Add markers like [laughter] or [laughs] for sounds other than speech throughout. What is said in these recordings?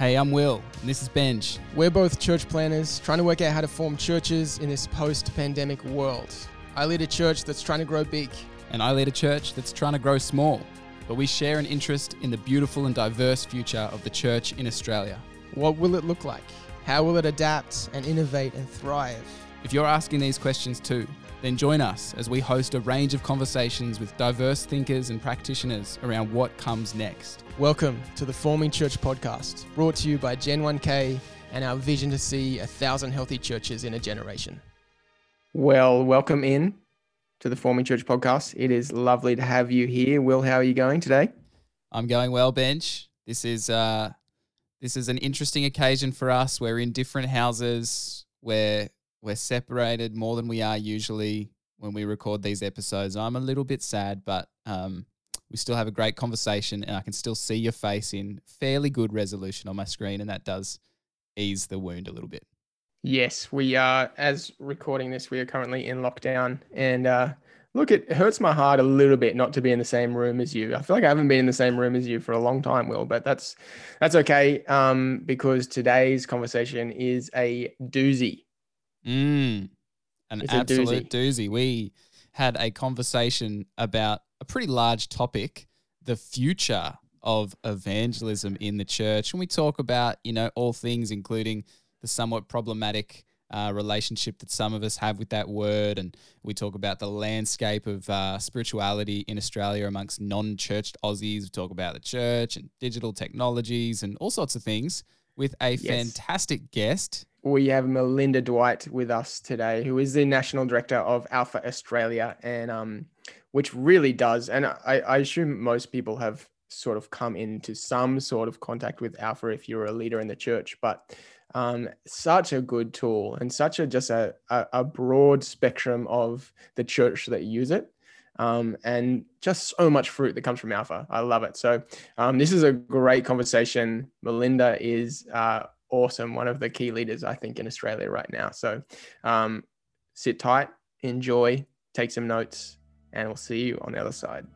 Hey, I'm Will, and this is Benj. We're both church planners trying to work out how to form churches in this post pandemic world. I lead a church that's trying to grow big. And I lead a church that's trying to grow small. But we share an interest in the beautiful and diverse future of the church in Australia. What will it look like? How will it adapt and innovate and thrive? If you're asking these questions too, then join us as we host a range of conversations with diverse thinkers and practitioners around what comes next. Welcome to the Forming Church podcast, brought to you by Gen 1K and our vision to see a thousand healthy churches in a generation. Well, welcome in to the Forming Church podcast. It is lovely to have you here. Will, how are you going today? I'm going well, Benj. This is uh, this is an interesting occasion for us. We're in different houses. We're we're separated more than we are usually when we record these episodes. I'm a little bit sad, but um, we still have a great conversation and I can still see your face in fairly good resolution on my screen. And that does ease the wound a little bit. Yes, we are, as recording this, we are currently in lockdown. And uh, look, it hurts my heart a little bit not to be in the same room as you. I feel like I haven't been in the same room as you for a long time, Will, but that's that's okay um, because today's conversation is a doozy. Mm, an it's absolute doozy. doozy. We had a conversation about a pretty large topic, the future of evangelism in the church. And we talk about, you know, all things, including the somewhat problematic uh, relationship that some of us have with that word. And we talk about the landscape of uh, spirituality in Australia amongst non churched Aussies. We talk about the church and digital technologies and all sorts of things with a yes. fantastic guest. We have Melinda Dwight with us today, who is the National Director of Alpha Australia. And um, which really does. And I, I assume most people have sort of come into some sort of contact with Alpha if you're a leader in the church, but um, such a good tool and such a just a, a, a broad spectrum of the church that use it. Um, and just so much fruit that comes from Alpha. I love it. So um, this is a great conversation. Melinda is uh, awesome, one of the key leaders I think in Australia right now. So um, sit tight, enjoy, take some notes, and we'll see you on the other side.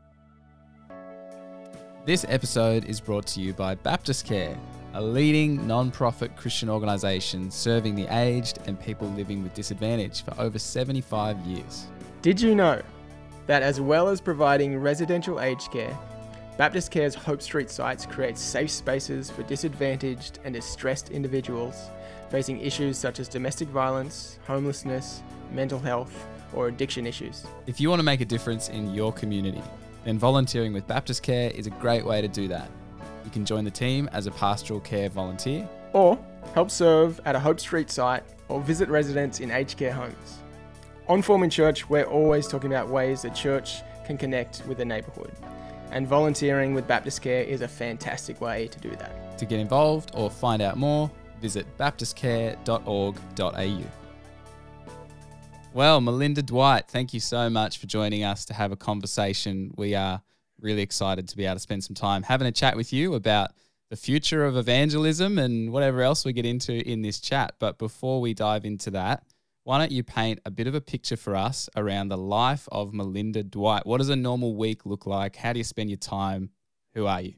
This episode is brought to you by Baptist Care, a leading non profit Christian organisation serving the aged and people living with disadvantage for over 75 years. Did you know that as well as providing residential aged care, Baptist Care's Hope Street sites create safe spaces for disadvantaged and distressed individuals facing issues such as domestic violence, homelessness, mental health, or addiction issues. If you want to make a difference in your community, then volunteering with Baptist Care is a great way to do that. You can join the team as a pastoral care volunteer, or help serve at a Hope Street site or visit residents in aged care homes. On Forming Church, we're always talking about ways the church can connect with the neighbourhood. And volunteering with Baptist Care is a fantastic way to do that. To get involved or find out more, visit baptistcare.org.au. Well, Melinda Dwight, thank you so much for joining us to have a conversation. We are really excited to be able to spend some time having a chat with you about the future of evangelism and whatever else we get into in this chat. But before we dive into that, why don't you paint a bit of a picture for us around the life of Melinda Dwight? What does a normal week look like? How do you spend your time? Who are you?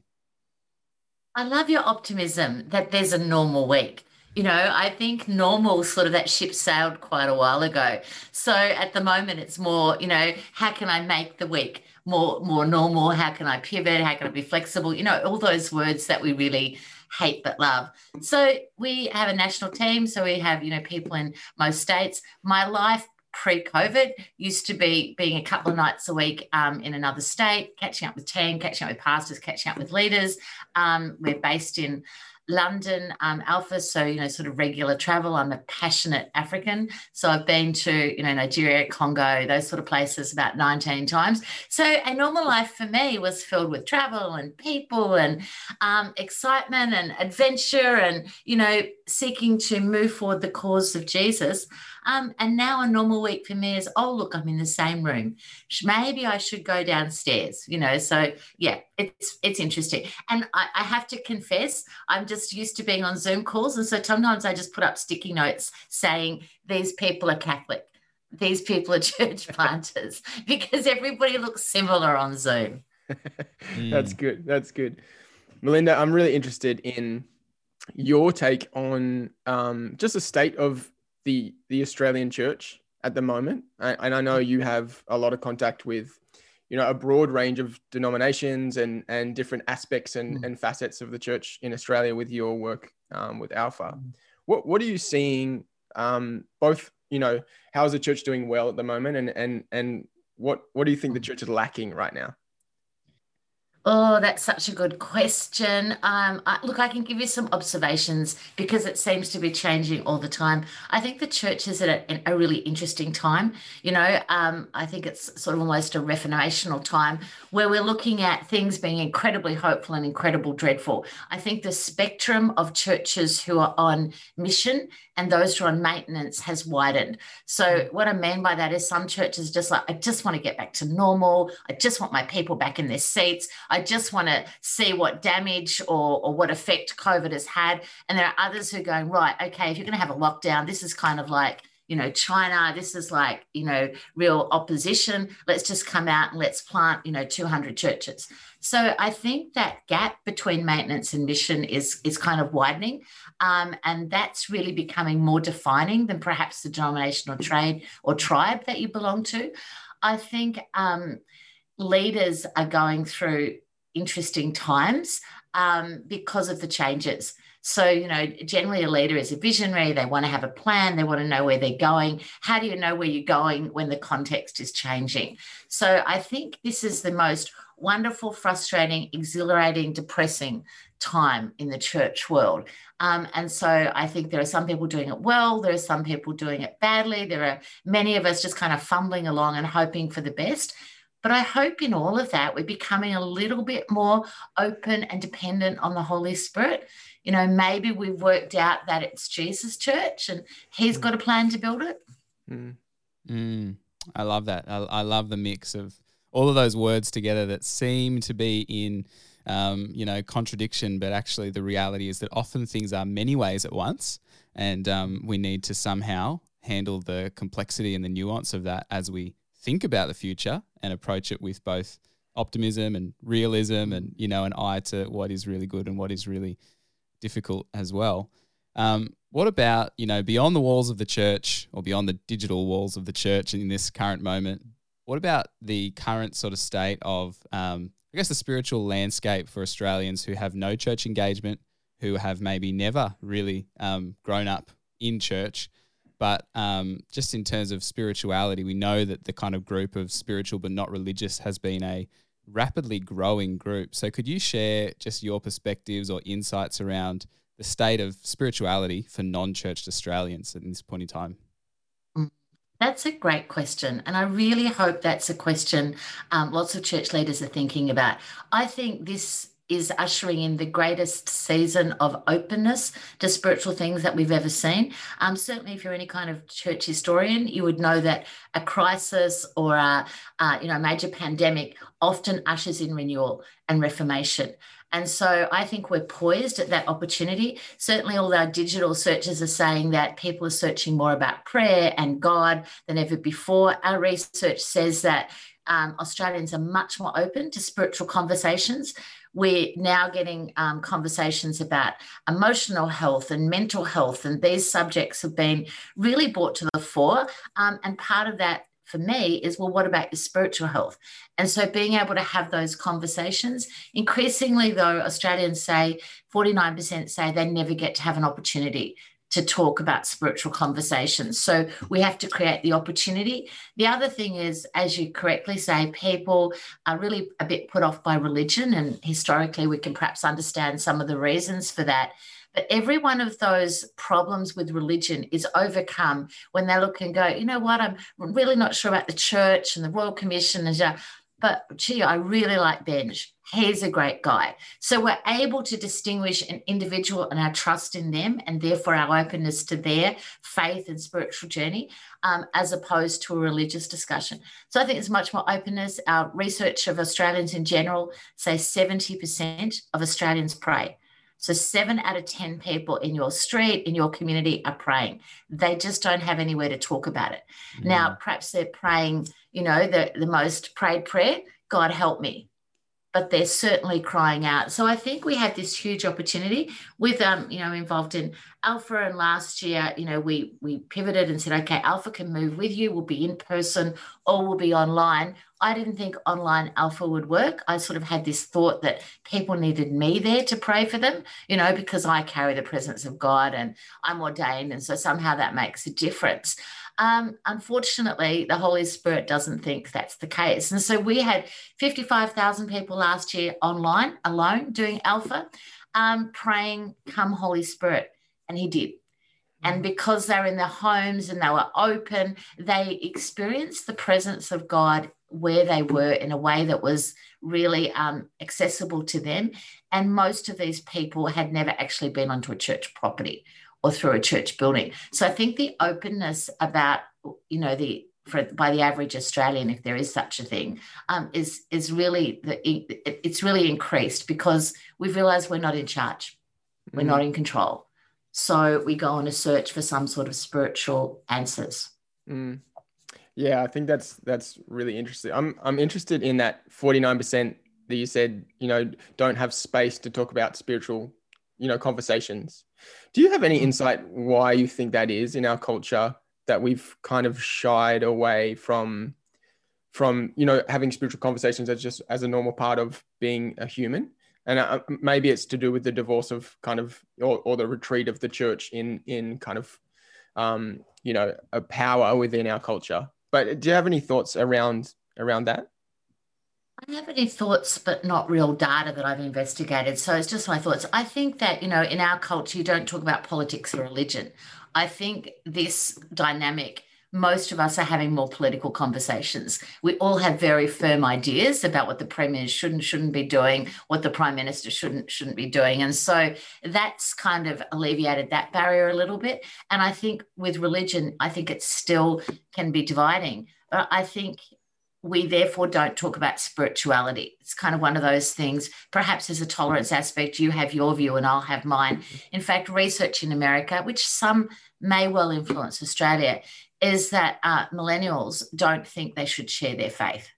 I love your optimism that there's a normal week. You know, I think normal sort of that ship sailed quite a while ago. So at the moment, it's more, you know, how can I make the week more more normal? How can I pivot? How can I be flexible? You know, all those words that we really hate but love. So we have a national team. So we have, you know, people in most states. My life pre-COVID used to be being a couple of nights a week um, in another state, catching up with team, catching up with pastors, catching up with leaders. Um, we're based in London um, Alpha, so you know, sort of regular travel. I'm a passionate African, so I've been to you know Nigeria, Congo, those sort of places about 19 times. So a normal life for me was filled with travel and people and um, excitement and adventure, and you know, seeking to move forward the cause of Jesus. Um, and now a normal week for me is, oh, look, I'm in the same room. Maybe I should go downstairs, you know. So yeah, it's it's interesting. And I, I have to confess, I'm just used to being on Zoom calls. And so sometimes I just put up sticky notes saying these people are Catholic. These people are [laughs] church [laughs] planters because everybody looks similar on Zoom. [laughs] That's good. That's good. Melinda, I'm really interested in your take on um, just the state of the the Australian church at the moment. And I know you have a lot of contact with, you know, a broad range of denominations and and different aspects and, mm. and facets of the church in Australia with your work um, with Alpha. Mm. What what are you seeing? Um, both, you know, how is the church doing well at the moment, and and and what what do you think the church is lacking right now? Oh, that's such a good question. Um, I, look, I can give you some observations because it seems to be changing all the time. I think the church is at a, a really interesting time. You know, um, I think it's sort of almost a reformational time where we're looking at things being incredibly hopeful and incredible dreadful. I think the spectrum of churches who are on mission and those who are on maintenance has widened. So, mm. what I mean by that is some churches just like, I just want to get back to normal. I just want my people back in their seats. I just want to see what damage or, or what effect COVID has had. And there are others who are going, right, okay, if you're going to have a lockdown, this is kind of like, you know, China, this is like, you know, real opposition. Let's just come out and let's plant, you know, 200 churches. So I think that gap between maintenance and mission is, is kind of widening. Um, and that's really becoming more defining than perhaps the denominational trade or tribe that you belong to. I think um, leaders are going through interesting times um, because of the changes. So, you know, generally a leader is a visionary. They want to have a plan. They want to know where they're going. How do you know where you're going when the context is changing? So, I think this is the most wonderful, frustrating, exhilarating, depressing time in the church world. Um, and so I think there are some people doing it well, there are some people doing it badly. There are many of us just kind of fumbling along and hoping for the best. But I hope in all of that, we're becoming a little bit more open and dependent on the Holy Spirit. You know, maybe we've worked out that it's Jesus' church and he's mm. got a plan to build it. Mm. Mm. I love that. I, I, love the mix of all of those words together that seem to be in, um, you know, contradiction, but actually the reality is that often things are many ways at once. And um, we need to somehow handle the complexity and the nuance of that as we think about the future and approach it with both optimism and realism and you know an eye to what is really good and what is really difficult as well. Um, what about you know beyond the walls of the church or beyond the digital walls of the church in this current moment? What about the current sort of state of um, I guess the spiritual landscape for Australians who have no church engagement, who have maybe never really um, grown up in church, but um, just in terms of spirituality, we know that the kind of group of spiritual but not religious has been a rapidly growing group. So, could you share just your perspectives or insights around the state of spirituality for non churched Australians at this point in time? That's a great question. And I really hope that's a question um, lots of church leaders are thinking about. I think this is ushering in the greatest season of openness to spiritual things that we've ever seen. Um, certainly, if you're any kind of church historian, you would know that a crisis or a, uh, you know major pandemic often ushers in renewal and reformation. And so I think we're poised at that opportunity. Certainly, all our digital searches are saying that people are searching more about prayer and God than ever before. Our research says that um, Australians are much more open to spiritual conversations we're now getting um, conversations about emotional health and mental health, and these subjects have been really brought to the fore. Um, and part of that for me is well, what about your spiritual health? And so being able to have those conversations, increasingly though, Australians say 49% say they never get to have an opportunity to talk about spiritual conversations. So we have to create the opportunity. The other thing is, as you correctly say, people are really a bit put off by religion. And historically, we can perhaps understand some of the reasons for that. But every one of those problems with religion is overcome when they look and go, you know what, I'm really not sure about the church and the Royal Commission. And but gee, I really like Benj. He's a great guy. So we're able to distinguish an individual and our trust in them, and therefore our openness to their faith and spiritual journey, um, as opposed to a religious discussion. So I think there's much more openness. Our research of Australians in general say 70% of Australians pray. So, seven out of 10 people in your street, in your community are praying. They just don't have anywhere to talk about it. Mm. Now, perhaps they're praying, you know, the, the most prayed prayer God help me. But they're certainly crying out. So I think we have this huge opportunity with um, you know, involved in Alpha. And last year, you know, we we pivoted and said, okay, Alpha can move with you. We'll be in person or we'll be online. I didn't think online Alpha would work. I sort of had this thought that people needed me there to pray for them, you know, because I carry the presence of God and I'm ordained, and so somehow that makes a difference. Um, unfortunately, the Holy Spirit doesn't think that's the case. And so we had 55,000 people last year online alone doing Alpha, um, praying, Come, Holy Spirit. And He did. And mm. because they're in their homes and they were open, they experienced the presence of God where they were in a way that was really um, accessible to them. And most of these people had never actually been onto a church property or through a church building. So I think the openness about, you know, the for, by the average Australian, if there is such a thing, um, is is really the it's really increased because we've realised we're not in charge, we're mm. not in control, so we go on a search for some sort of spiritual answers. Mm. Yeah, I think that's that's really interesting. I'm I'm interested in that 49 percent that you said you know don't have space to talk about spiritual you know conversations. Do you have any insight why you think that is in our culture that we've kind of shied away from from you know having spiritual conversations as just as a normal part of being a human? And uh, maybe it's to do with the divorce of kind of or, or the retreat of the church in in kind of um, you know a power within our culture. But do you have any thoughts around around that I have any thoughts, but not real data that I've investigated. So it's just my thoughts. I think that, you know, in our culture, you don't talk about politics or religion. I think this dynamic, most of us are having more political conversations. We all have very firm ideas about what the premier should and shouldn't be doing, what the prime minister shouldn't shouldn't be doing. And so that's kind of alleviated that barrier a little bit. And I think with religion, I think it still can be dividing. But I think we therefore don't talk about spirituality. It's kind of one of those things. Perhaps there's a tolerance aspect. You have your view and I'll have mine. In fact, research in America, which some may well influence Australia, is that uh, millennials don't think they should share their faith.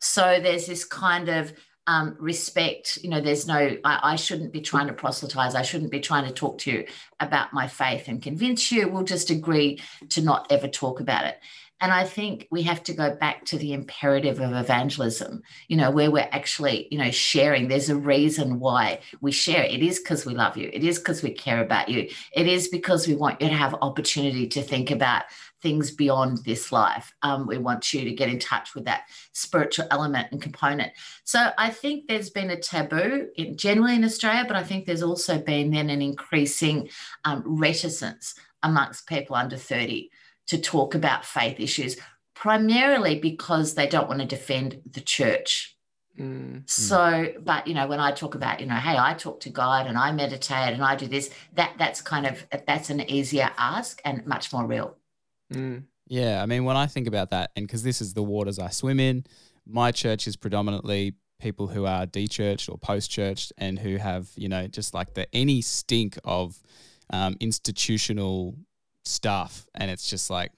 So there's this kind of um, respect. You know, there's no, I, I shouldn't be trying to proselytize. I shouldn't be trying to talk to you about my faith and convince you. We'll just agree to not ever talk about it. And I think we have to go back to the imperative of evangelism, you know, where we're actually, you know, sharing. There's a reason why we share. It is because we love you. It is because we care about you. It is because we want you to have opportunity to think about things beyond this life. Um, we want you to get in touch with that spiritual element and component. So I think there's been a taboo in, generally in Australia, but I think there's also been then an increasing um, reticence amongst people under 30 to talk about faith issues, primarily because they don't want to defend the church. Mm. So, but you know, when I talk about, you know, hey, I talk to God and I meditate and I do this, that that's kind of that's an easier ask and much more real. Mm. Yeah, I mean, when I think about that, and because this is the waters I swim in, my church is predominantly people who are de-churched or post-churched and who have, you know, just like the any stink of um, institutional stuff and it's just like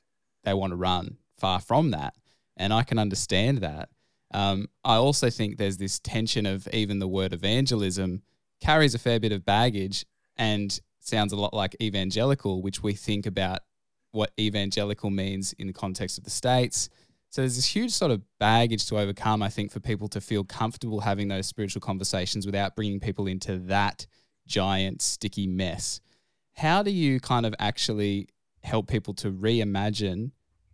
they want to run far from that and i can understand that. Um, i also think there's this tension of even the word evangelism carries a fair bit of baggage and sounds a lot like evangelical which we think about what evangelical means in the context of the states. So there's this huge sort of baggage to overcome i think for people to feel comfortable having those spiritual conversations without bringing people into that giant sticky mess. How do you kind of actually help people to reimagine,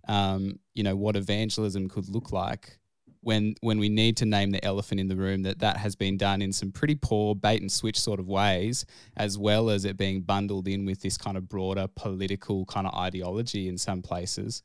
um, you know, what evangelism could look like when when we need to name the elephant in the room that that has been done in some pretty poor bait and switch sort of ways as well as it being bundled in with this kind of broader political kind of ideology in some places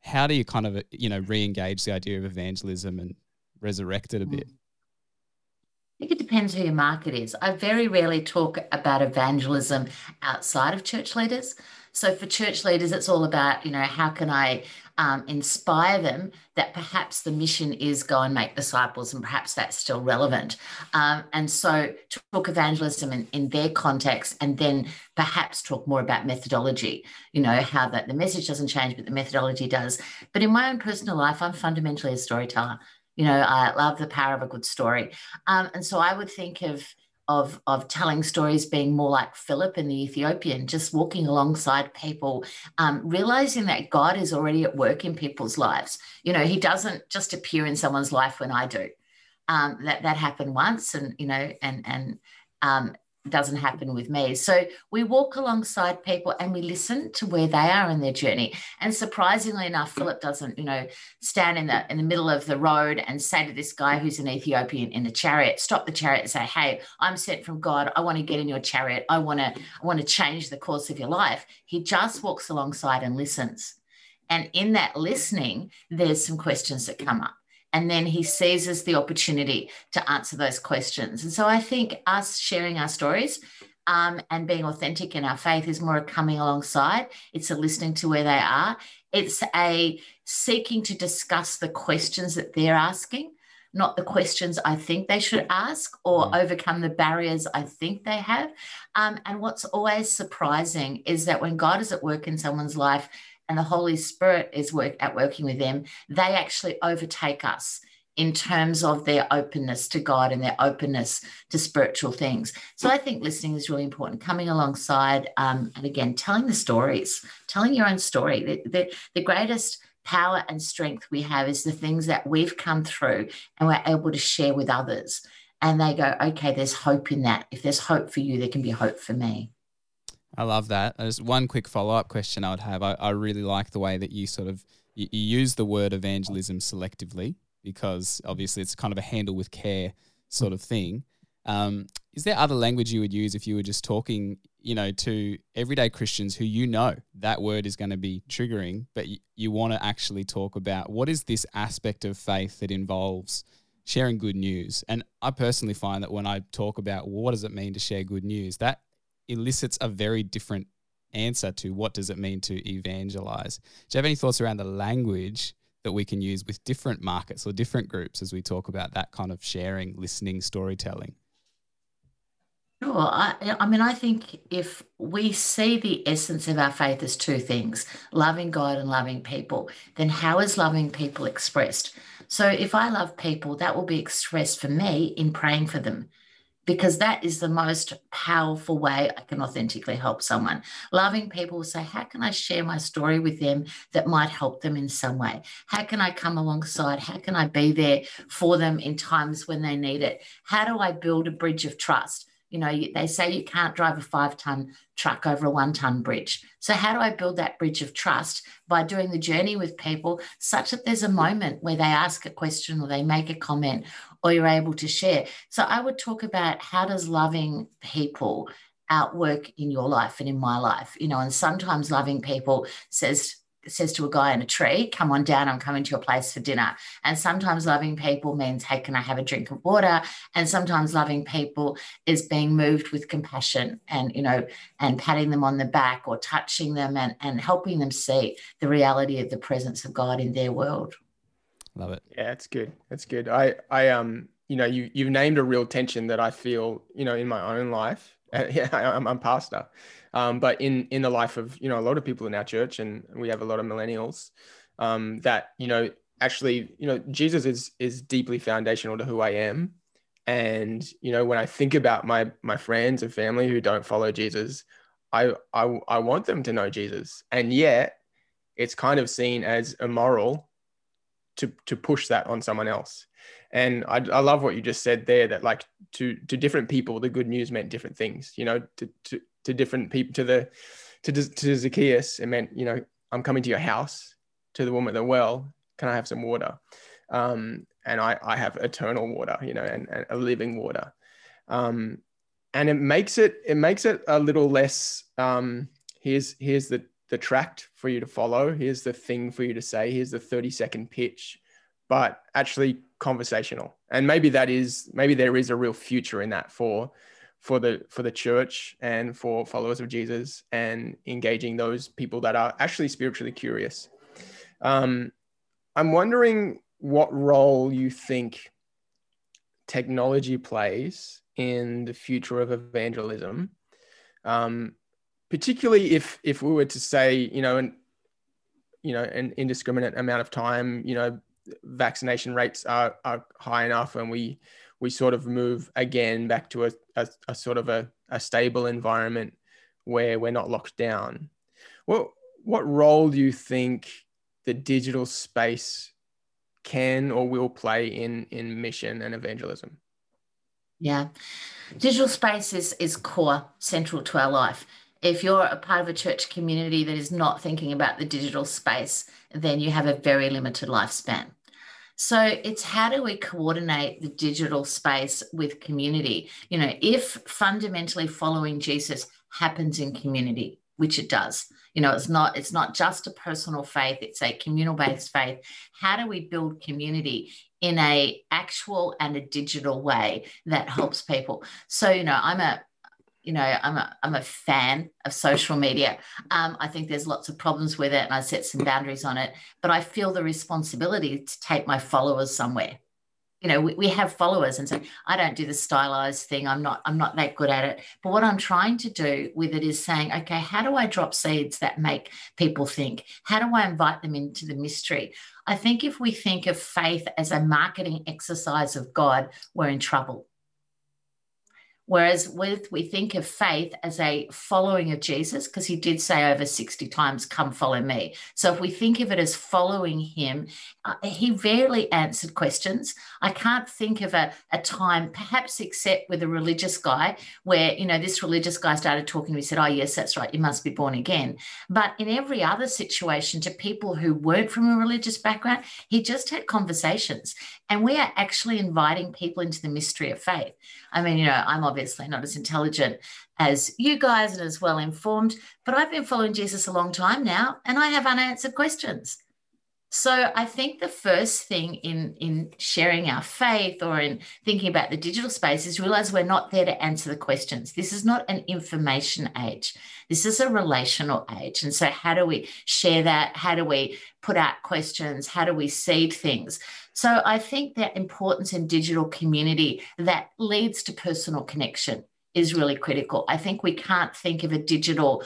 how do you kind of you know re-engage the idea of evangelism and resurrect it a bit I think it depends who your market is. I very rarely talk about evangelism outside of church leaders. So for church leaders, it's all about, you know, how can I um, inspire them that perhaps the mission is go and make disciples, and perhaps that's still relevant. Um, and so talk evangelism in, in their context, and then perhaps talk more about methodology. You know how that the message doesn't change, but the methodology does. But in my own personal life, I'm fundamentally a storyteller. You know, I love the power of a good story. Um, and so I would think of of of telling stories being more like Philip and the Ethiopian, just walking alongside people, um, realizing that God is already at work in people's lives. You know, He doesn't just appear in someone's life when I do. Um, that that happened once, and you know, and and um, doesn't happen with me. So we walk alongside people and we listen to where they are in their journey. And surprisingly enough, Philip doesn't, you know, stand in the in the middle of the road and say to this guy who's an Ethiopian in a chariot, stop the chariot and say, "Hey, I'm sent from God. I want to get in your chariot. I want to I want to change the course of your life." He just walks alongside and listens. And in that listening, there's some questions that come up and then he seizes the opportunity to answer those questions. And so I think us sharing our stories um, and being authentic in our faith is more coming alongside. It's a listening to where they are. It's a seeking to discuss the questions that they're asking, not the questions I think they should ask or mm. overcome the barriers I think they have. Um, and what's always surprising is that when God is at work in someone's life, and the Holy Spirit is work at working with them, they actually overtake us in terms of their openness to God and their openness to spiritual things. So I think listening is really important, coming alongside um, and again, telling the stories, telling your own story. The, the, the greatest power and strength we have is the things that we've come through and we're able to share with others. And they go, okay, there's hope in that. If there's hope for you, there can be hope for me. I love that. There's one quick follow up question I would have. I, I really like the way that you sort of you, you use the word evangelism selectively because obviously it's kind of a handle with care sort of thing. Um, is there other language you would use if you were just talking, you know, to everyday Christians who you know that word is going to be triggering, but you, you want to actually talk about what is this aspect of faith that involves sharing good news? And I personally find that when I talk about what does it mean to share good news, that elicits a very different answer to what does it mean to evangelize. Do you have any thoughts around the language that we can use with different markets or different groups as we talk about that kind of sharing, listening, storytelling? Sure. I, I mean, I think if we see the essence of our faith as two things loving God and loving people, then how is loving people expressed? So if I love people, that will be expressed for me in praying for them because that is the most powerful way I can authentically help someone. Loving people will say, How can I share my story with them that might help them in some way? How can I come alongside? How can I be there for them in times when they need it? How do I build a bridge of trust? You know, they say you can't drive a five ton truck over a one ton bridge. So, how do I build that bridge of trust by doing the journey with people such that there's a moment where they ask a question or they make a comment or you're able to share? So, I would talk about how does loving people outwork in your life and in my life, you know, and sometimes loving people says says to a guy in a tree, Come on down, I'm coming to your place for dinner. And sometimes loving people means, Hey, can I have a drink of water? And sometimes loving people is being moved with compassion and, you know, and patting them on the back or touching them and, and helping them see the reality of the presence of God in their world. Love it. Yeah, it's good. It's good. I, I, um, you know, you, you've named a real tension that I feel, you know, in my own life. Uh, [laughs] yeah, I, I'm, I'm pastor um, but in in the life of you know a lot of people in our church, and we have a lot of millennials um, that you know actually you know Jesus is is deeply foundational to who I am, and you know when I think about my my friends and family who don't follow Jesus, I I, I want them to know Jesus, and yet it's kind of seen as immoral to to push that on someone else. And I, I love what you just said there that like to to different people the good news meant different things. You know, to to to different people to the to, to Zacchaeus it meant you know I'm coming to your house to the woman at the well. Can I have some water? Um, and I, I have eternal water you know and, and a living water. Um, and it makes it it makes it a little less um, here's here's the the tract for you to follow. Here's the thing for you to say. Here's the 30 second pitch but actually conversational. And maybe that is maybe there is a real future in that for for the for the church and for followers of Jesus and engaging those people that are actually spiritually curious. Um, I'm wondering what role you think technology plays in the future of evangelism, um, particularly if if we were to say, you know, an you know, an indiscriminate amount of time, you know, vaccination rates are, are high enough and we we sort of move again back to a, a, a sort of a, a stable environment where we're not locked down. What what role do you think the digital space can or will play in in mission and evangelism? Yeah. Digital space is is core, central to our life. If you're a part of a church community that is not thinking about the digital space, then you have a very limited lifespan. So it's how do we coordinate the digital space with community? You know, if fundamentally following Jesus happens in community, which it does, you know, it's not it's not just a personal faith, it's a communal based faith. How do we build community in a actual and a digital way that helps people? So, you know, I'm a you know, I'm a, I'm a fan of social media. Um, I think there's lots of problems with it and I set some boundaries on it, but I feel the responsibility to take my followers somewhere. You know, we, we have followers and so I don't do the stylized thing. I'm not, I'm not that good at it. But what I'm trying to do with it is saying, okay, how do I drop seeds that make people think? How do I invite them into the mystery? I think if we think of faith as a marketing exercise of God, we're in trouble Whereas with we think of faith as a following of Jesus, because he did say over 60 times, come follow me. So if we think of it as following him, uh, he rarely answered questions. I can't think of a, a time, perhaps except with a religious guy, where, you know, this religious guy started talking to me, said, Oh, yes, that's right, you must be born again. But in every other situation, to people who weren't from a religious background, he just had conversations. And we are actually inviting people into the mystery of faith. I mean, you know, I'm obviously not as intelligent as you guys and as well informed, but I've been following Jesus a long time now and I have unanswered questions. So I think the first thing in, in sharing our faith or in thinking about the digital space is realize we're not there to answer the questions. This is not an information age. This is a relational age. And so how do we share that? How do we put out questions? How do we seed things? So I think that importance in digital community that leads to personal connection is really critical. I think we can't think of a digital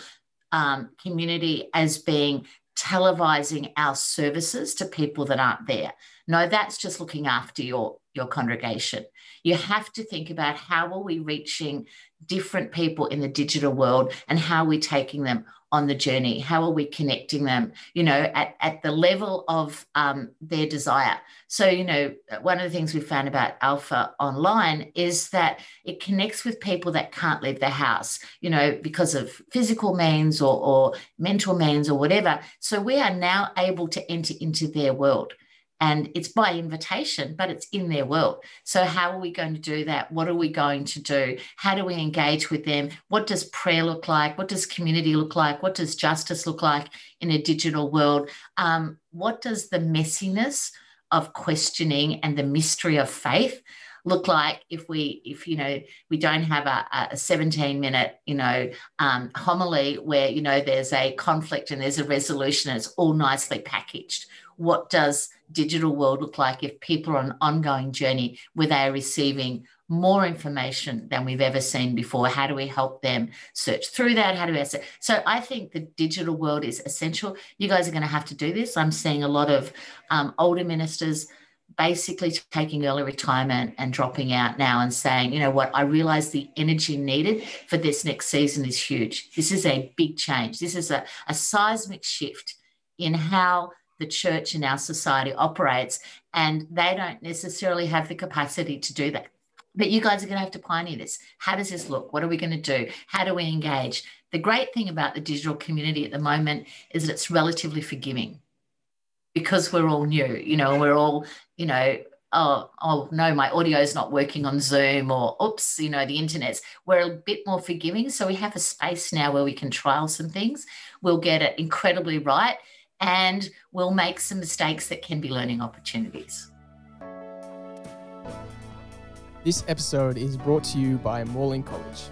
um, community as being televising our services to people that aren't there. No, that's just looking after your, your congregation. You have to think about how are we reaching different people in the digital world and how are we taking them on the journey? How are we connecting them, you know, at, at the level of um, their desire? So, you know, one of the things we found about Alpha Online is that it connects with people that can't leave their house, you know, because of physical means or, or mental means or whatever. So we are now able to enter into their world and it's by invitation, but it's in their world. So, how are we going to do that? What are we going to do? How do we engage with them? What does prayer look like? What does community look like? What does justice look like in a digital world? Um, what does the messiness of questioning and the mystery of faith? look like if we if you know we don't have a, a 17 minute you know um, homily where you know there's a conflict and there's a resolution and it's all nicely packaged what does digital world look like if people are on an ongoing journey where they are receiving more information than we've ever seen before? How do we help them search through that? How do we so i think the digital world is essential. You guys are going to have to do this. I'm seeing a lot of um, older ministers basically taking early retirement and dropping out now and saying, you know what, I realize the energy needed for this next season is huge. This is a big change. This is a, a seismic shift in how the church and our society operates. And they don't necessarily have the capacity to do that. But you guys are going to have to pioneer this. How does this look? What are we going to do? How do we engage? The great thing about the digital community at the moment is that it's relatively forgiving because we're all new, you know, we're all, you know, oh, oh no, my audio is not working on Zoom or oops, you know, the internet's. We're a bit more forgiving. So we have a space now where we can trial some things. We'll get it incredibly right and we'll make some mistakes that can be learning opportunities. This episode is brought to you by Morling College.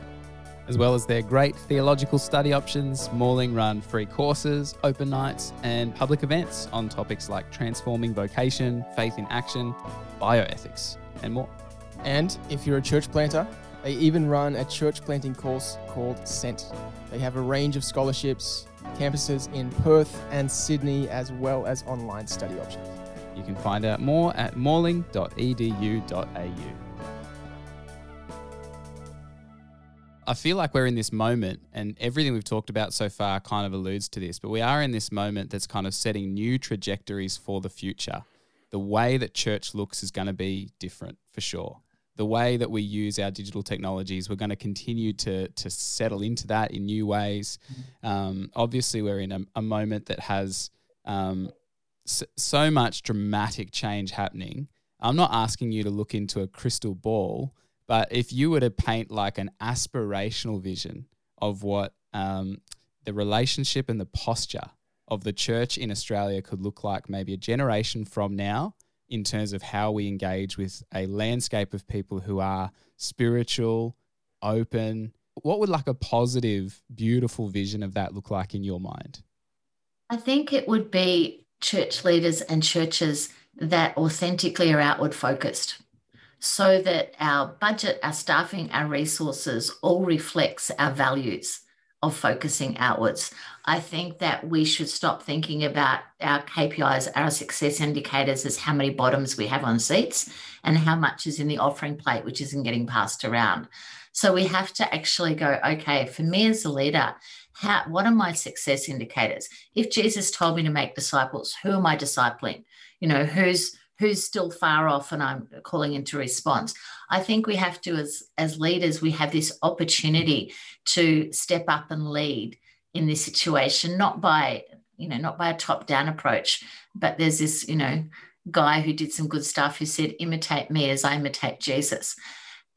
As well as their great theological study options, Morling run free courses, open nights, and public events on topics like transforming vocation, faith in action, bioethics, and more. And if you're a church planter, they even run a church planting course called Sent. They have a range of scholarships, campuses in Perth and Sydney, as well as online study options. You can find out more at morling.edu.au. I feel like we're in this moment, and everything we've talked about so far kind of alludes to this, but we are in this moment that's kind of setting new trajectories for the future. The way that church looks is going to be different for sure. The way that we use our digital technologies, we're going to continue to, to settle into that in new ways. Mm-hmm. Um, obviously, we're in a, a moment that has um, so much dramatic change happening. I'm not asking you to look into a crystal ball but if you were to paint like an aspirational vision of what um, the relationship and the posture of the church in Australia could look like maybe a generation from now, in terms of how we engage with a landscape of people who are spiritual, open, what would like a positive, beautiful vision of that look like in your mind? I think it would be church leaders and churches that authentically are outward focused so that our budget, our staffing, our resources all reflects our values of focusing outwards. I think that we should stop thinking about our KPIs, our success indicators as how many bottoms we have on seats and how much is in the offering plate, which isn't getting passed around. So we have to actually go, okay, for me as a leader, how, what are my success indicators? If Jesus told me to make disciples, who am I discipling? You know, who's who's still far off and I'm calling into response. I think we have to, as, as leaders, we have this opportunity to step up and lead in this situation, not by, you know, not by a top-down approach, but there's this, you know, guy who did some good stuff who said, imitate me as I imitate Jesus.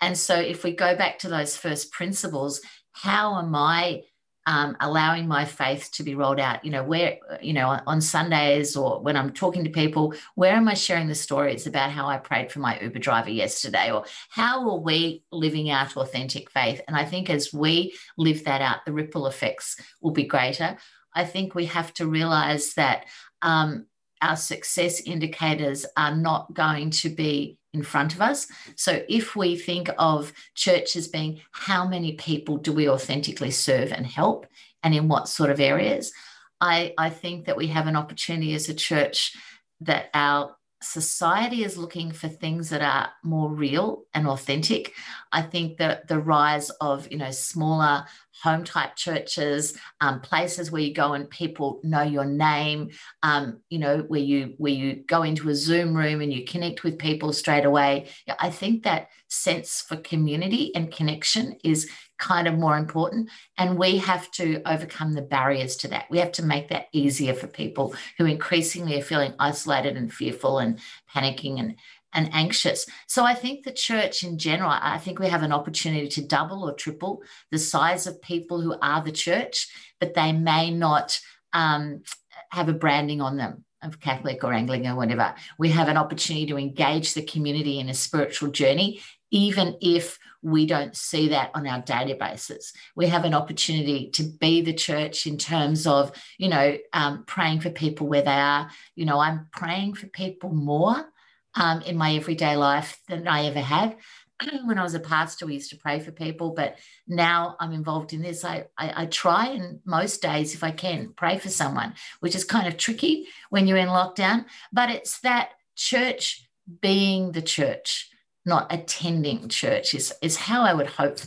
And so if we go back to those first principles, how am I um, allowing my faith to be rolled out. You know, where, you know, on Sundays or when I'm talking to people, where am I sharing the stories about how I prayed for my Uber driver yesterday? Or how are we living out authentic faith? And I think as we live that out, the ripple effects will be greater. I think we have to realize that um, our success indicators are not going to be in front of us. So if we think of church as being how many people do we authentically serve and help and in what sort of areas, I, I think that we have an opportunity as a church that our society is looking for things that are more real and authentic. I think that the rise of, you know, smaller home type churches, um, places where you go and people know your name, um, you know, where you where you go into a Zoom room and you connect with people straight away. I think that sense for community and connection is kind of more important. And we have to overcome the barriers to that. We have to make that easier for people who increasingly are feeling isolated and fearful and panicking and and anxious. So I think the church in general, I think we have an opportunity to double or triple the size of people who are the church, but they may not um, have a branding on them of Catholic or Anglican or whatever. We have an opportunity to engage the community in a spiritual journey, even if we don't see that on our daily basis. We have an opportunity to be the church in terms of, you know, um, praying for people where they are. You know, I'm praying for people more um, in my everyday life than I ever have. [clears throat] when I was a pastor, we used to pray for people, but now I'm involved in this. I, I, I try and most days, if I can, pray for someone, which is kind of tricky when you're in lockdown. But it's that church being the church, not attending church, is, is how I would hope,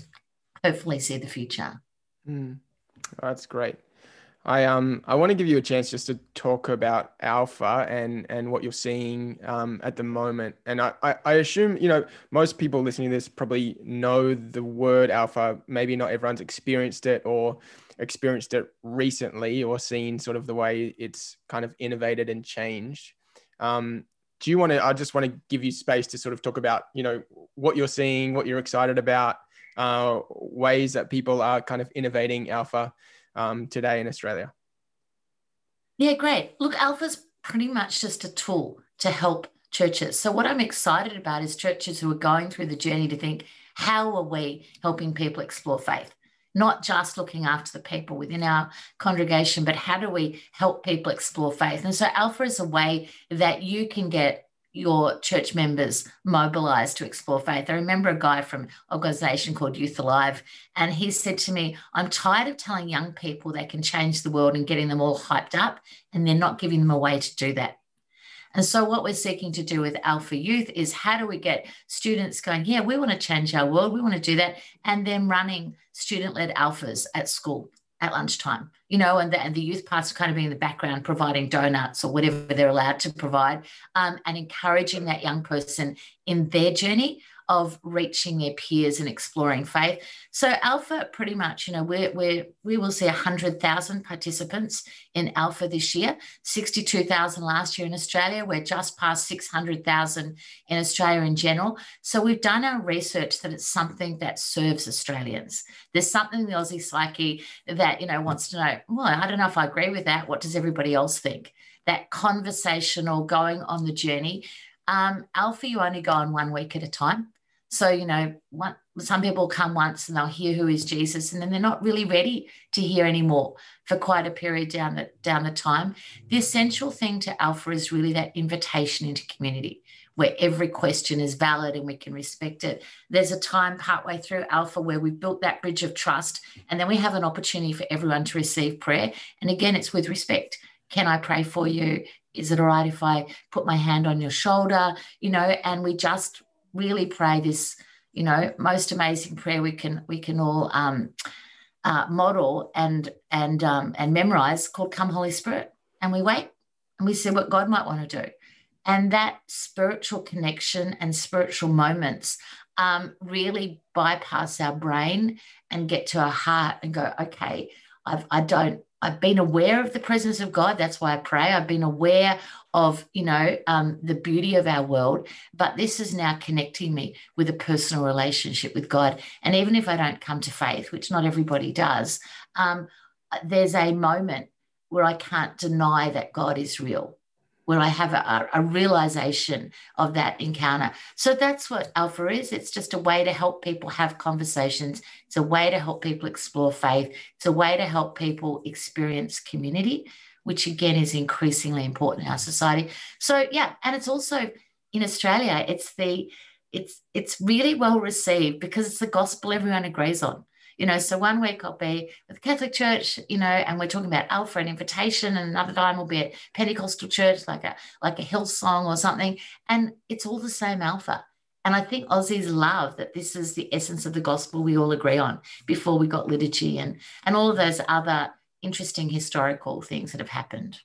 hopefully, see the future. Mm. Oh, that's great. I um I want to give you a chance just to talk about Alpha and and what you're seeing um, at the moment. And I, I, I assume you know most people listening to this probably know the word Alpha. Maybe not everyone's experienced it or experienced it recently or seen sort of the way it's kind of innovated and changed. Um, do you want to? I just want to give you space to sort of talk about you know what you're seeing, what you're excited about, uh, ways that people are kind of innovating Alpha um, today in Australia? Yeah, great. Look, Alpha's pretty much just a tool to help churches. So, what I'm excited about is churches who are going through the journey to think, how are we helping people explore faith? Not just looking after the people within our congregation, but how do we help people explore faith? And so, Alpha is a way that you can get your church members mobilized to explore faith. I remember a guy from an organization called Youth Alive, and he said to me, I'm tired of telling young people they can change the world and getting them all hyped up, and they're not giving them a way to do that. And so, what we're seeking to do with Alpha Youth is how do we get students going, yeah, we want to change our world, we want to do that, and then running student led alphas at school at lunchtime, you know, and the, and the youth parts are kind of being in the background, providing donuts or whatever they're allowed to provide, um, and encouraging that young person in their journey of reaching their peers and exploring faith. So Alpha, pretty much, you know, we're, we're, we will see 100,000 participants in Alpha this year, 62,000 last year in Australia. We're just past 600,000 in Australia in general. So we've done our research that it's something that serves Australians. There's something in the Aussie psyche that, you know, wants to know, well, I don't know if I agree with that. What does everybody else think? That conversational going on the journey. Um, alpha, you only go on one week at a time. So, you know, one, some people come once and they'll hear who is Jesus, and then they're not really ready to hear anymore for quite a period down the, down the time. The essential thing to Alpha is really that invitation into community where every question is valid and we can respect it. There's a time partway through Alpha where we've built that bridge of trust, and then we have an opportunity for everyone to receive prayer. And again, it's with respect. Can I pray for you? Is it all right if I put my hand on your shoulder? You know, and we just really pray this, you know, most amazing prayer we can we can all um, uh, model and and um, and memorize called "Come Holy Spirit," and we wait and we see what God might want to do, and that spiritual connection and spiritual moments um, really bypass our brain and get to our heart and go, okay, I've, I don't I've been aware of the presence of God. That's why I pray. I've been aware of, you know, um, the beauty of our world. But this is now connecting me with a personal relationship with God. And even if I don't come to faith, which not everybody does, um, there's a moment where I can't deny that God is real where I have a, a, realization of that encounter. So that's what Alpha is. It's just a way to help people have conversations. It's a way to help people explore faith. It's a way to help people experience community, which again is increasingly important in our society. So yeah, and it's also in Australia, it's the it's it's really well received because it's the gospel everyone agrees on you know so one week i'll be with the catholic church you know and we're talking about alpha and invitation and another time we'll be at pentecostal church like a like a Hillsong or something. And it's all the same alpha. And i think aussies love that this is the essence of the gospel we all agree on before we got liturgy and and all of those other interesting historical things that have happened.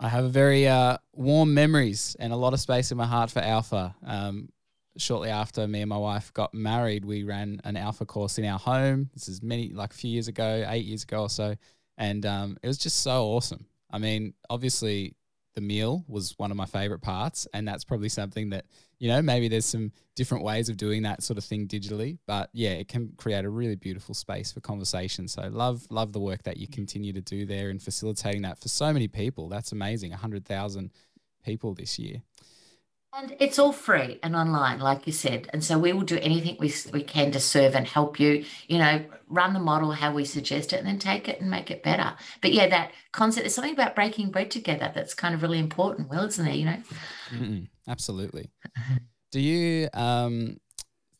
I have a very uh, warm memories and a lot of space in my heart for Alpha. Um, shortly after me and my wife got married, we ran an alpha course in our home. This is many, like a few years ago, eight years ago or so. And um, it was just so awesome. I mean, obviously, the meal was one of my favorite parts. And that's probably something that, you know, maybe there's some different ways of doing that sort of thing digitally. But yeah, it can create a really beautiful space for conversation. So love, love the work that you continue to do there and facilitating that for so many people. That's amazing. 100,000 people this year. And it's all free and online, like you said. And so we will do anything we, we can to serve and help you, you know, run the model how we suggest it and then take it and make it better. But yeah, that concept, there's something about breaking bread together that's kind of really important, Will, isn't there? You know? Mm-mm, absolutely. do you, um,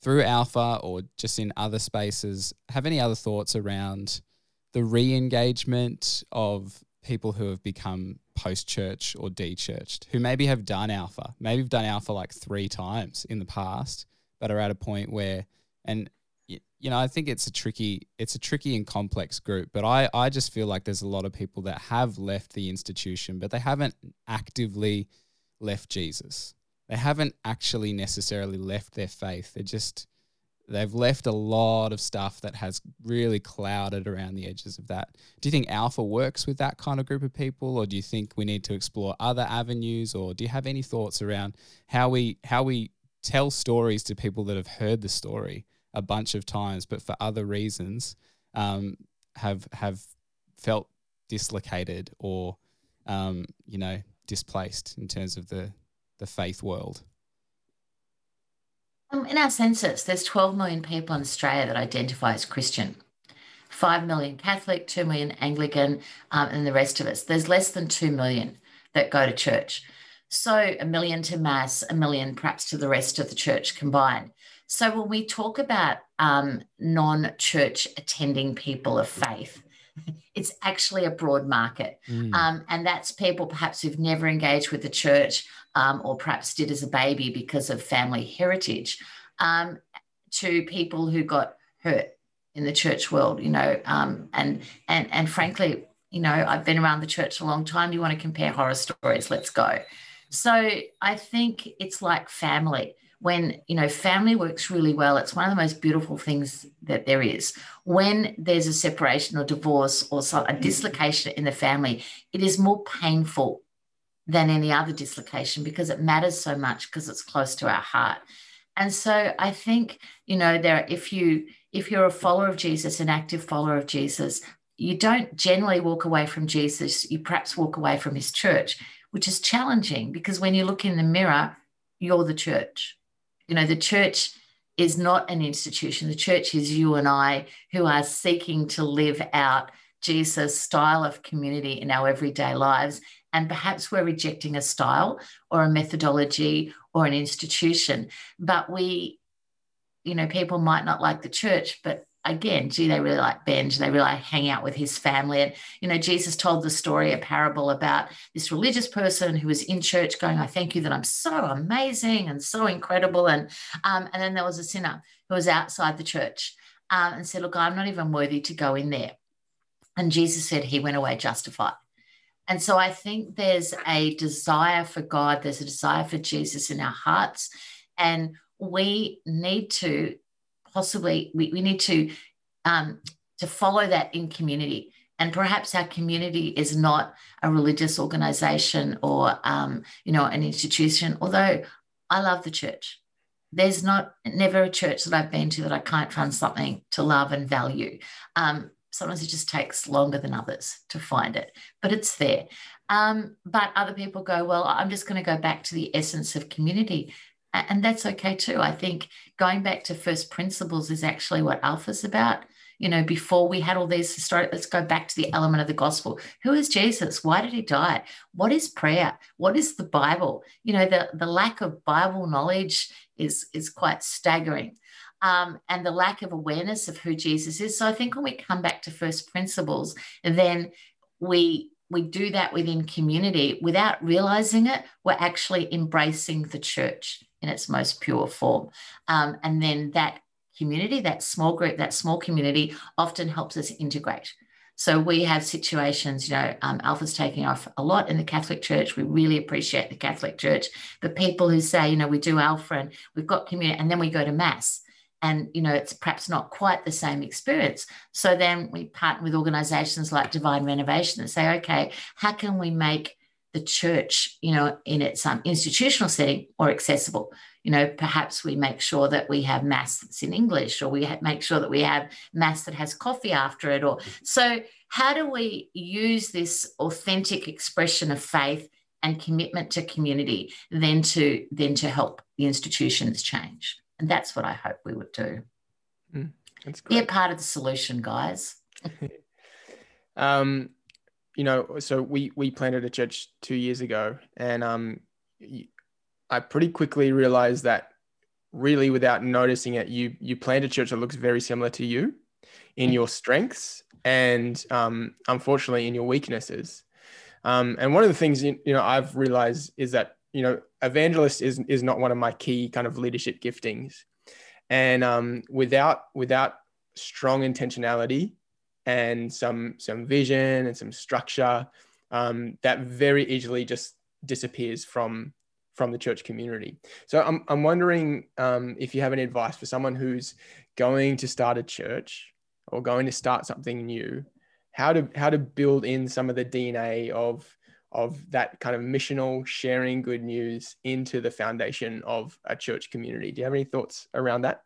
through Alpha or just in other spaces, have any other thoughts around the re engagement of people who have become post church or de churched who maybe have done alpha, maybe have done alpha like three times in the past, but are at a point where, and you know, I think it's a tricky, it's a tricky and complex group. But I, I just feel like there's a lot of people that have left the institution, but they haven't actively left Jesus. They haven't actually necessarily left their faith. They're just they've left a lot of stuff that has really clouded around the edges of that. Do you think Alpha works with that kind of group of people, or do you think we need to explore other avenues, or do you have any thoughts around how we how we tell stories to people that have heard the story a bunch of times, but for other reasons um, have have felt dislocated or um, you know displaced in terms of the the faith world? Um, in our census, there's 12 million people in Australia that identify as Christian. 5 million Catholic, 2 million Anglican, um, and the rest of us. There's less than 2 million that go to church. So a million to Mass, a million perhaps to the rest of the church combined. So when we talk about um, non church attending people of faith, [laughs] it's actually a broad market. Mm. Um, and that's people perhaps who've never engaged with the church um, or perhaps did as a baby because of family heritage um, to people who got hurt in the church world, you know, um, and and and frankly, you know, I've been around the church a long time. You want to compare horror stories? Let's go. So I think it's like family. When you know family works really well, it's one of the most beautiful things that there is. When there's a separation or divorce or a dislocation in the family, it is more painful than any other dislocation because it matters so much because it's close to our heart. And so I think you know there if you if you're a follower of Jesus, an active follower of Jesus, you don't generally walk away from Jesus. You perhaps walk away from his church, which is challenging because when you look in the mirror, you're the church. You know, the church is not an institution. The church is you and I who are seeking to live out Jesus' style of community in our everyday lives. And perhaps we're rejecting a style or a methodology or an institution, but we you know, people might not like the church, but again, gee, they really like Benj, they really like hang out with his family. And, you know, Jesus told the story, a parable about this religious person who was in church going, I thank you that I'm so amazing and so incredible. And um, and then there was a sinner who was outside the church um, and said, Look, I'm not even worthy to go in there. And Jesus said he went away justified. And so I think there's a desire for God, there's a desire for Jesus in our hearts. And we need to possibly we, we need to um, to follow that in community and perhaps our community is not a religious organization or um, you know an institution although i love the church there's not never a church that i've been to that i can't find something to love and value um, sometimes it just takes longer than others to find it but it's there um, but other people go well i'm just going to go back to the essence of community and that's okay too. I think going back to first principles is actually what Alpha's about. You know, before we had all these historic, let's go back to the element of the gospel. Who is Jesus? Why did he die? What is prayer? What is the Bible? You know, the, the lack of Bible knowledge is, is quite staggering. Um, and the lack of awareness of who Jesus is. So I think when we come back to first principles, then we we do that within community without realizing it. We're actually embracing the church in its most pure form. Um, and then that community, that small group, that small community often helps us integrate. So we have situations, you know, um, Alpha's taking off a lot in the Catholic Church. We really appreciate the Catholic Church. But people who say, you know, we do Alpha and we've got community, and then we go to Mass. And, you know, it's perhaps not quite the same experience. So then we partner with organizations like Divine Renovation and say, okay, how can we make the church, you know, in its um, institutional setting or accessible. You know, perhaps we make sure that we have mass that's in English, or we make sure that we have mass that has coffee after it. Or so, how do we use this authentic expression of faith and commitment to community then to then to help the institutions change? And that's what I hope we would do. Mm. Be a part of the solution, guys. [laughs] um, you know, so we we planted a church two years ago, and um, I pretty quickly realized that really without noticing it, you you planted a church that looks very similar to you in your strengths and um, unfortunately in your weaknesses. Um, and one of the things you know I've realized is that you know evangelist is is not one of my key kind of leadership giftings, and um, without without strong intentionality and some some vision and some structure um, that very easily just disappears from from the church community. So I'm I'm wondering um, if you have any advice for someone who's going to start a church or going to start something new, how to how to build in some of the DNA of of that kind of missional sharing good news into the foundation of a church community. Do you have any thoughts around that?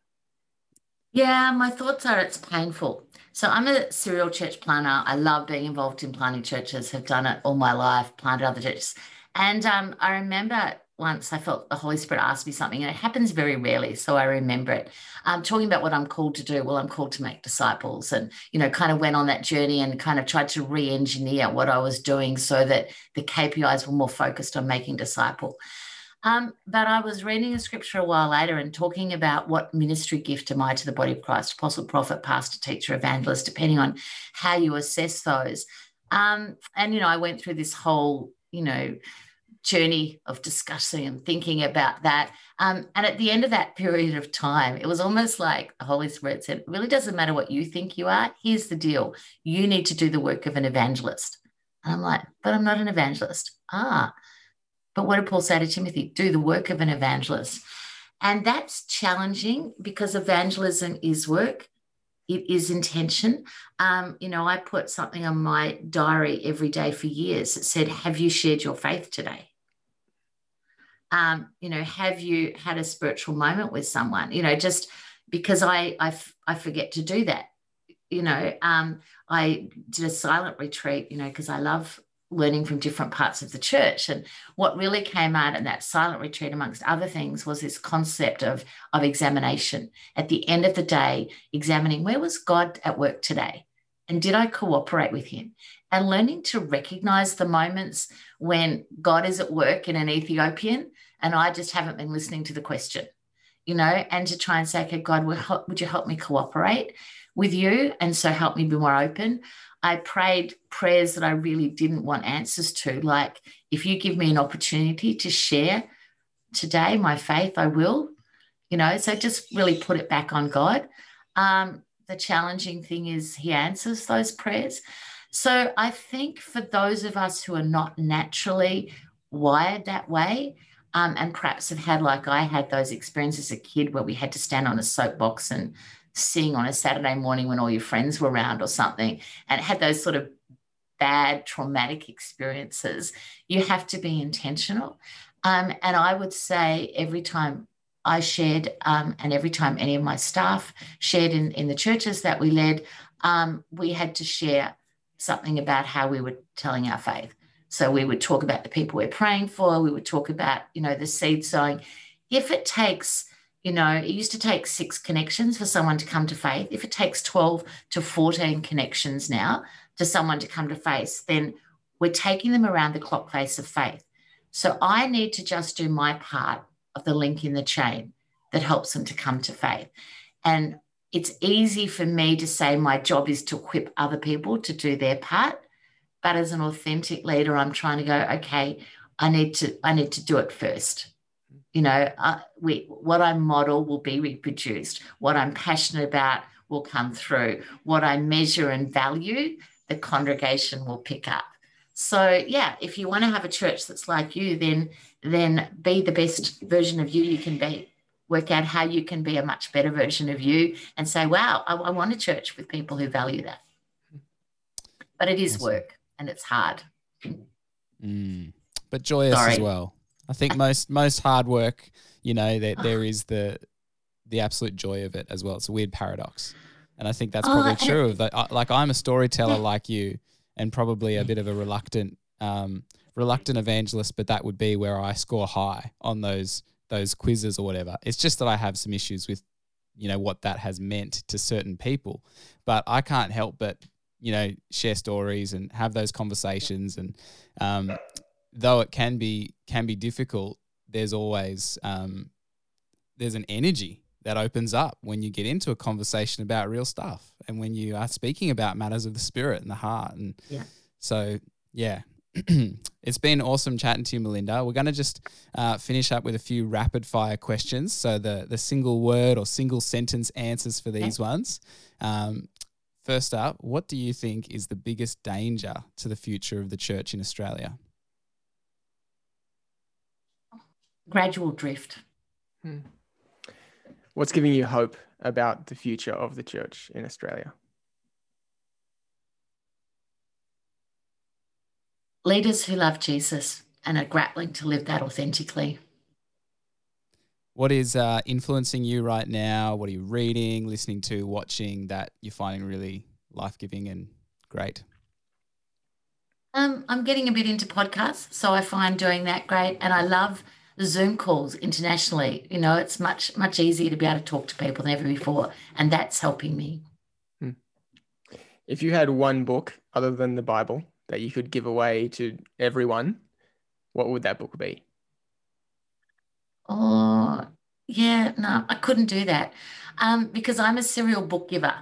Yeah, my thoughts are it's painful. So I'm a serial church planner. I love being involved in planning churches, have done it all my life, planted other churches. And um, I remember once I felt the Holy Spirit asked me something, and it happens very rarely, so I remember it. Um, talking about what I'm called to do. Well, I'm called to make disciples, and you know, kind of went on that journey and kind of tried to re-engineer what I was doing so that the KPIs were more focused on making disciple. Um, but I was reading a scripture a while later and talking about what ministry gift am I to the body of Christ, apostle, prophet, pastor, teacher, evangelist, depending on how you assess those. Um, and, you know, I went through this whole, you know, journey of discussing and thinking about that. Um, and at the end of that period of time, it was almost like the Holy Spirit said, really doesn't matter what you think you are. Here's the deal you need to do the work of an evangelist. And I'm like, but I'm not an evangelist. Ah, but what did Paul say to Timothy? Do the work of an evangelist. And that's challenging because evangelism is work it is intention. Um, you know, I put something on my diary every day for years. It said, Have you shared your faith today? Um, you know, have you had a spiritual moment with someone? You know, just because I I, I forget to do that. You know, um, I did a silent retreat, you know, because I love learning from different parts of the church. And what really came out in that silent retreat, amongst other things, was this concept of, of examination. At the end of the day, examining where was God at work today? And did I cooperate with him? And learning to recognize the moments when God is at work in an Ethiopian and I just haven't been listening to the question, you know, and to try and say, okay, God, would you help me cooperate with you? And so help me be more open. I prayed prayers that I really didn't want answers to. Like, if you give me an opportunity to share today my faith, I will. You know, so just really put it back on God. Um, the challenging thing is He answers those prayers. So I think for those of us who are not naturally wired that way, um, and perhaps have had, like I had those experiences as a kid where we had to stand on a soapbox and sing on a Saturday morning when all your friends were around or something and had those sort of bad traumatic experiences, you have to be intentional. Um, and I would say every time I shared, um, and every time any of my staff shared in, in the churches that we led, um, we had to share something about how we were telling our faith. So we would talk about the people we're praying for. We would talk about, you know, the seed sowing. If it takes you know, it used to take six connections for someone to come to faith. If it takes 12 to 14 connections now to someone to come to faith, then we're taking them around the clock face of faith. So I need to just do my part of the link in the chain that helps them to come to faith. And it's easy for me to say my job is to equip other people to do their part. But as an authentic leader, I'm trying to go, okay, I need to, I need to do it first you know uh, we, what i model will be reproduced. What i'm passionate about will come through. What i measure and value the congregation will pick up. So yeah if you want to have a church that's like you then then be the best version of you you can be. Work out how you can be a much better version of you and say wow i, I want a church with people who value that. But it is work and it's hard. Mm. but joyous Sorry. as well I think most most hard work, you know, that there is the the absolute joy of it as well. It's a weird paradox, and I think that's probably oh, true of that. Like I'm a storyteller yeah. like you, and probably a bit of a reluctant um, reluctant evangelist, but that would be where I score high on those those quizzes or whatever. It's just that I have some issues with, you know, what that has meant to certain people, but I can't help but you know share stories and have those conversations and um, though it can be can be difficult, there's always um, there's an energy that opens up when you get into a conversation about real stuff and when you are speaking about matters of the spirit and the heart. And yeah. so, yeah, [clears throat] it's been awesome chatting to you, Melinda. We're going to just uh, finish up with a few rapid fire questions. So the the single word or single sentence answers for these okay. ones. Um, first up, what do you think is the biggest danger to the future of the church in Australia? Gradual drift. Hmm. What's giving you hope about the future of the church in Australia? Leaders who love Jesus and are grappling to live that authentically. What is uh, influencing you right now? What are you reading, listening to, watching that you're finding really life giving and great? Um, I'm getting a bit into podcasts, so I find doing that great. And I love Zoom calls internationally. You know, it's much, much easier to be able to talk to people than ever before. And that's helping me. Hmm. If you had one book other than the Bible that you could give away to everyone, what would that book be? Oh, yeah, no, I couldn't do that um, because I'm a serial book giver.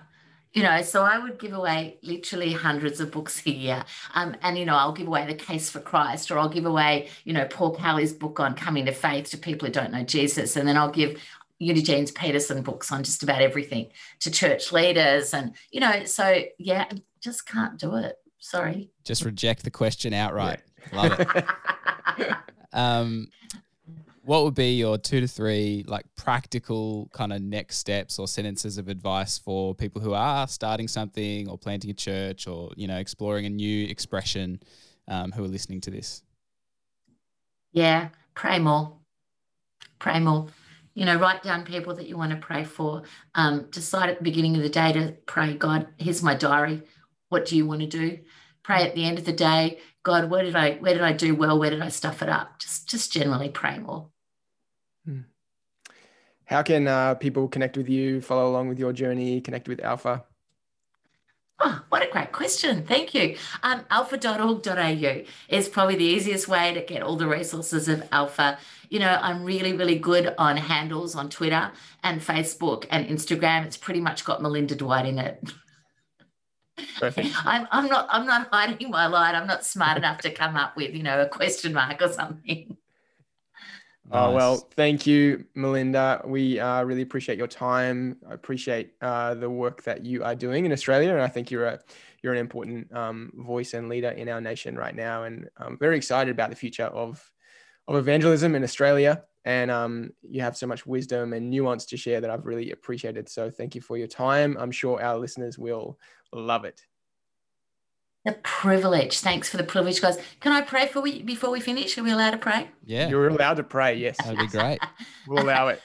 You know, so I would give away literally hundreds of books a year. Um, and, you know, I'll give away The Case for Christ, or I'll give away, you know, Paul Kelly's book on coming to faith to people who don't know Jesus. And then I'll give Eugene Peterson books on just about everything to church leaders. And, you know, so yeah, just can't do it. Sorry. Just reject the question outright. Yeah. Love it. [laughs] um, what would be your two to three like practical kind of next steps or sentences of advice for people who are starting something or planting a church or you know exploring a new expression um, who are listening to this? Yeah pray more. Pray more. You know write down people that you want to pray for. Um, decide at the beginning of the day to pray god here's my diary. What do you want to do? Pray at the end of the day god where did i where did i do well? Where did i stuff it up? Just just generally pray more. How can uh, people connect with you, follow along with your journey, connect with Alpha? Oh, what a great question. Thank you. Um, alpha.org.au is probably the easiest way to get all the resources of Alpha. You know, I'm really, really good on handles on Twitter and Facebook and Instagram. It's pretty much got Melinda Dwight in it. Perfect. [laughs] I'm, I'm not I'm not hiding my light. I'm not smart enough to come up with, you know, a question mark or something. Nice. Oh, well, thank you, Melinda. We uh, really appreciate your time. I appreciate uh, the work that you are doing in Australia. And I think you're a, you're an important um, voice and leader in our nation right now. And I'm very excited about the future of, of evangelism in Australia. And um, you have so much wisdom and nuance to share that I've really appreciated. So thank you for your time. I'm sure our listeners will love it. The privilege. Thanks for the privilege, guys. Can I pray for we before we finish? Are we allowed to pray? Yeah. You're allowed to pray, yes. That'd be great. we'll allow it.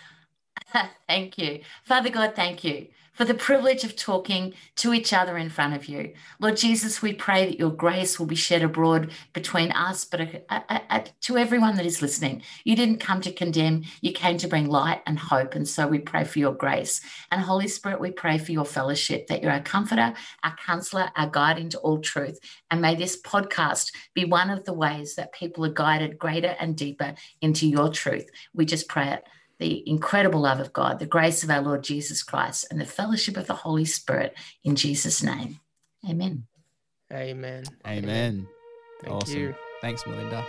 [laughs] thank you. Father God, thank you for the privilege of talking to each other in front of you. Lord Jesus, we pray that your grace will be shed abroad between us, but uh, uh, uh, to everyone that is listening. You didn't come to condemn, you came to bring light and hope. And so we pray for your grace. And Holy Spirit, we pray for your fellowship, that you're our comforter, our counselor, our guide into all truth. And may this podcast be one of the ways that people are guided greater and deeper into your truth. We just pray it the incredible love of God, the grace of our Lord Jesus Christ, and the fellowship of the Holy Spirit in Jesus' name. Amen. Amen. Amen. Thank awesome. you. Thanks, Melinda.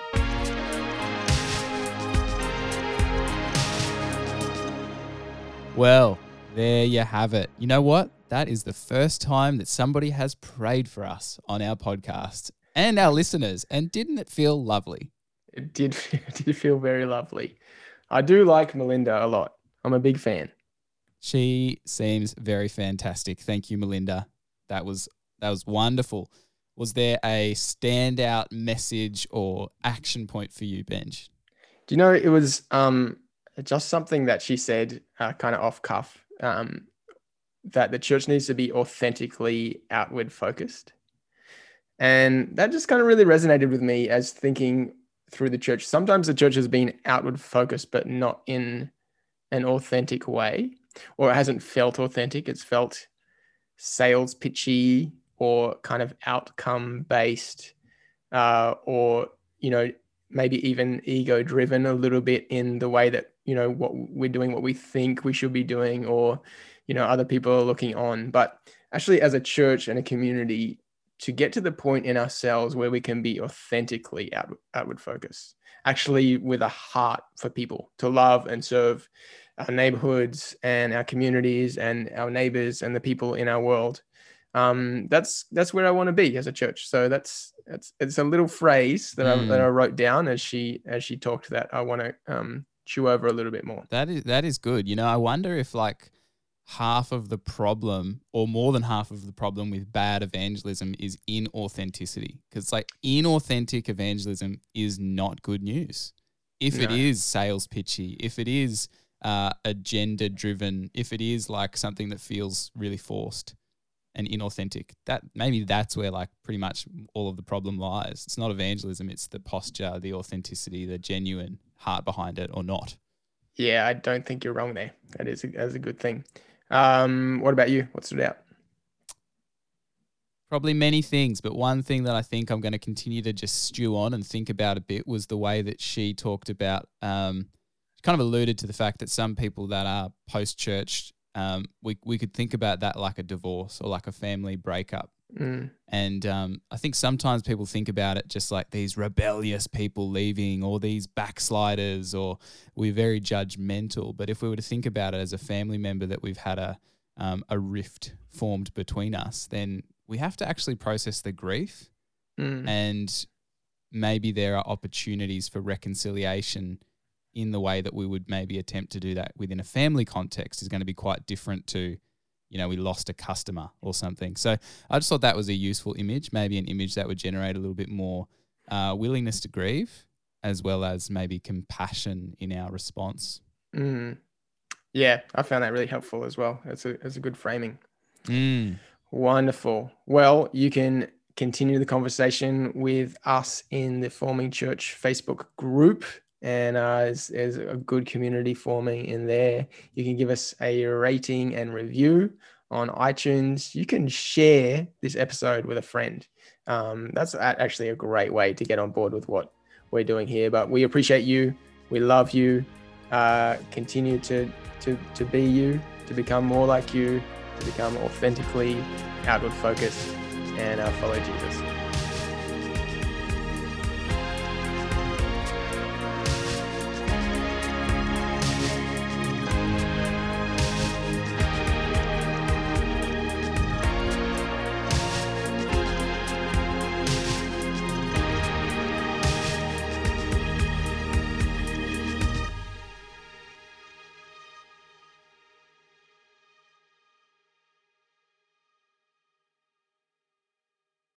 Well, there you have it. You know what? That is the first time that somebody has prayed for us on our podcast and our listeners. And didn't it feel lovely? It did, [laughs] it did feel very lovely. I do like Melinda a lot. I'm a big fan. She seems very fantastic. Thank you, Melinda. That was that was wonderful. Was there a standout message or action point for you, Benj? Do you know it was um, just something that she said, uh, kind of off cuff, um, that the church needs to be authentically outward focused, and that just kind of really resonated with me as thinking through the church. Sometimes the church has been outward focused, but not in an authentic way, or it hasn't felt authentic. It's felt sales pitchy or kind of outcome based, uh, or you know maybe even ego driven a little bit in the way that you know what we're doing, what we think we should be doing, or you know other people are looking on. But actually, as a church and a community, to get to the point in ourselves where we can be authentically out, outward focused, actually with a heart for people to love and serve our neighborhoods and our communities and our neighbors and the people in our world. Um, that's that's where I want to be as a church. So that's that's it's a little phrase that mm. I that I wrote down as she as she talked that I want to um, chew over a little bit more. That is that is good. You know, I wonder if like half of the problem or more than half of the problem with bad evangelism is inauthenticity. Because like inauthentic evangelism is not good news. If no. it is sales pitchy if it is uh, agenda driven if it is like something that feels really forced and inauthentic that maybe that's where like pretty much all of the problem lies. It's not evangelism it's the posture the authenticity the genuine heart behind it or not. Yeah i don't think you're wrong there. That is a, that's a good thing um, what about you? What stood out? Probably many things, but one thing that I think I'm going to continue to just stew on and think about a bit was the way that she talked about um, kind of alluded to the fact that some people that are post church, um, we we could think about that like a divorce or like a family breakup. Mm. And um, I think sometimes people think about it just like these rebellious people leaving or these backsliders, or we're very judgmental. But if we were to think about it as a family member that we've had a, um, a rift formed between us, then we have to actually process the grief. Mm. And maybe there are opportunities for reconciliation in the way that we would maybe attempt to do that within a family context is going to be quite different to you know, we lost a customer or something. So I just thought that was a useful image, maybe an image that would generate a little bit more uh, willingness to grieve, as well as maybe compassion in our response. Mm. Yeah, I found that really helpful as well. It's a it's a good framing. Mm. Wonderful. Well, you can continue the conversation with us in the Forming Church Facebook group and uh, there's, there's, a good community forming in there. You can give us a rating and review on iTunes. You can share this episode with a friend. Um, that's actually a great way to get on board with what we're doing here. But we appreciate you. We love you. Uh, continue to, to, to be you, to become more like you, to become authentically outward focused, and uh, follow Jesus.